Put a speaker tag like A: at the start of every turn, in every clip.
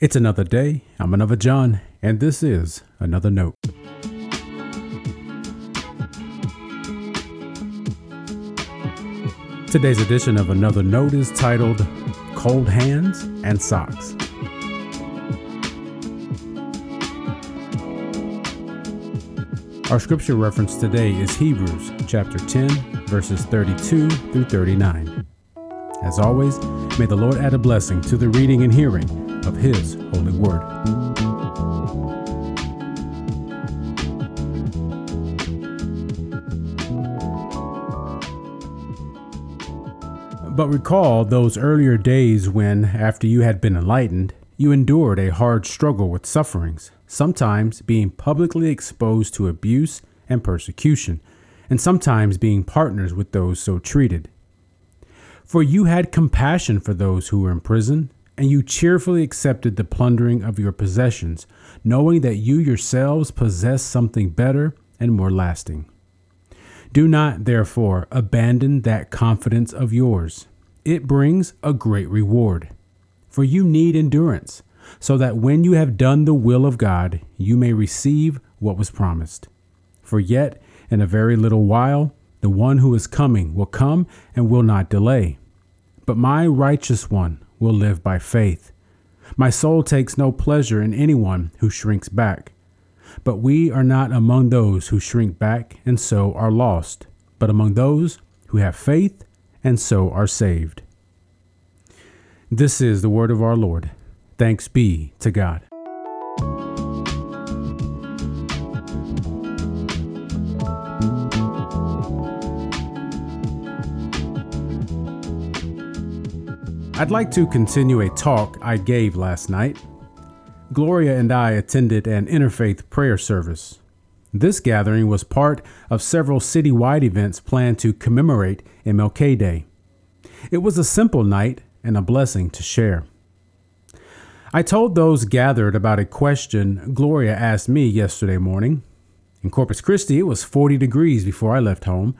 A: It's another day. I'm another John, and this is another note. Today's edition of Another Note is titled Cold Hands and Socks. Our scripture reference today is Hebrews chapter 10, verses 32 through 39. As always, may the Lord add a blessing to the reading and hearing of His holy word. But recall those earlier days when, after you had been enlightened, you endured a hard struggle with sufferings, sometimes being publicly exposed to abuse and persecution, and sometimes being partners with those so treated. For you had compassion for those who were in prison, and you cheerfully accepted the plundering of your possessions, knowing that you yourselves possess something better and more lasting. Do not, therefore, abandon that confidence of yours. It brings a great reward. For you need endurance, so that when you have done the will of God, you may receive what was promised. For yet, in a very little while, the one who is coming will come and will not delay. But my righteous one will live by faith. My soul takes no pleasure in anyone who shrinks back. But we are not among those who shrink back and so are lost, but among those who have faith and so are saved. This is the word of our Lord. Thanks be to God. I'd like to continue a talk I gave last night. Gloria and I attended an interfaith prayer service. This gathering was part of several citywide events planned to commemorate MLK Day. It was a simple night and a blessing to share. I told those gathered about a question Gloria asked me yesterday morning. In Corpus Christi, it was 40 degrees before I left home.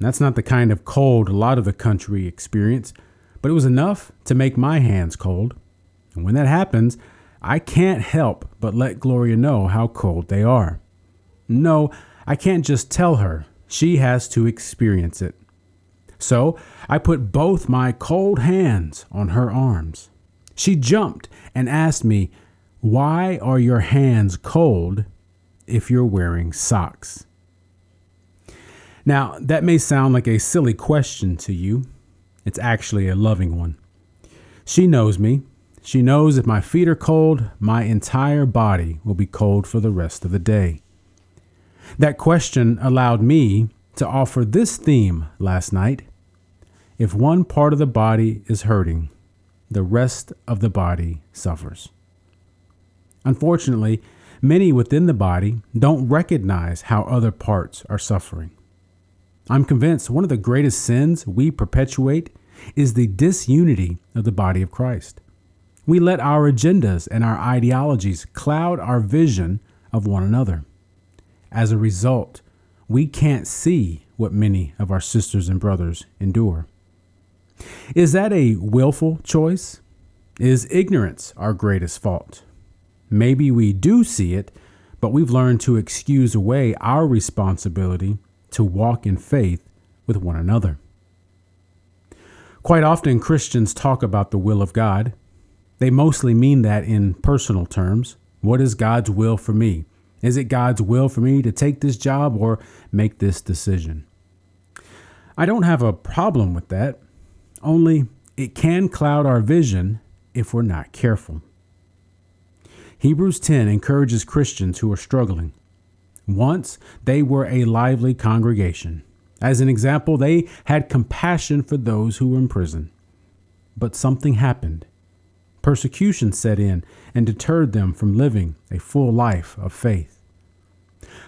A: That's not the kind of cold a lot of the country experience but it was enough to make my hands cold. And when that happens, I can't help but let Gloria know how cold they are. No, I can't just tell her. She has to experience it. So I put both my cold hands on her arms. She jumped and asked me, Why are your hands cold if you're wearing socks? Now, that may sound like a silly question to you, it's actually a loving one. She knows me. She knows if my feet are cold, my entire body will be cold for the rest of the day. That question allowed me to offer this theme last night. If one part of the body is hurting, the rest of the body suffers. Unfortunately, many within the body don't recognize how other parts are suffering. I'm convinced one of the greatest sins we perpetuate is the disunity of the body of Christ. We let our agendas and our ideologies cloud our vision of one another. As a result, we can't see what many of our sisters and brothers endure. Is that a willful choice? Is ignorance our greatest fault? Maybe we do see it, but we've learned to excuse away our responsibility to walk in faith with one another. Quite often, Christians talk about the will of God. They mostly mean that in personal terms. What is God's will for me? Is it God's will for me to take this job or make this decision? I don't have a problem with that, only it can cloud our vision if we're not careful. Hebrews 10 encourages Christians who are struggling. Once they were a lively congregation, as an example, they had compassion for those who were in prison. But something happened. Persecution set in and deterred them from living a full life of faith.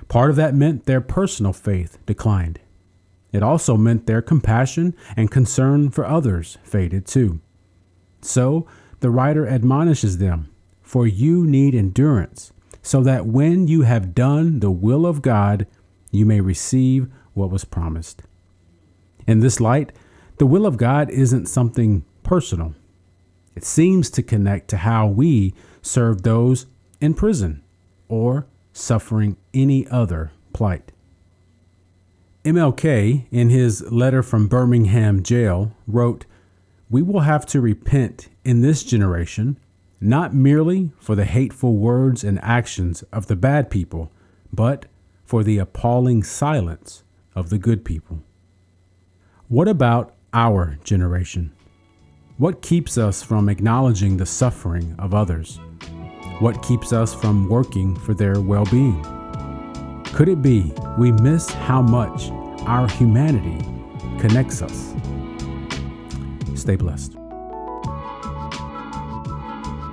A: Part of that meant their personal faith declined. It also meant their compassion and concern for others faded too. So the writer admonishes them For you need endurance, so that when you have done the will of God, you may receive what was promised. In this light, the will of God isn't something personal, It seems to connect to how we serve those in prison or suffering any other plight. MLK, in his letter from Birmingham jail, wrote, We will have to repent in this generation, not merely for the hateful words and actions of the bad people, but for the appalling silence of the good people. What about our generation? What keeps us from acknowledging the suffering of others? What keeps us from working for their well being? Could it be we miss how much our humanity connects us? Stay blessed.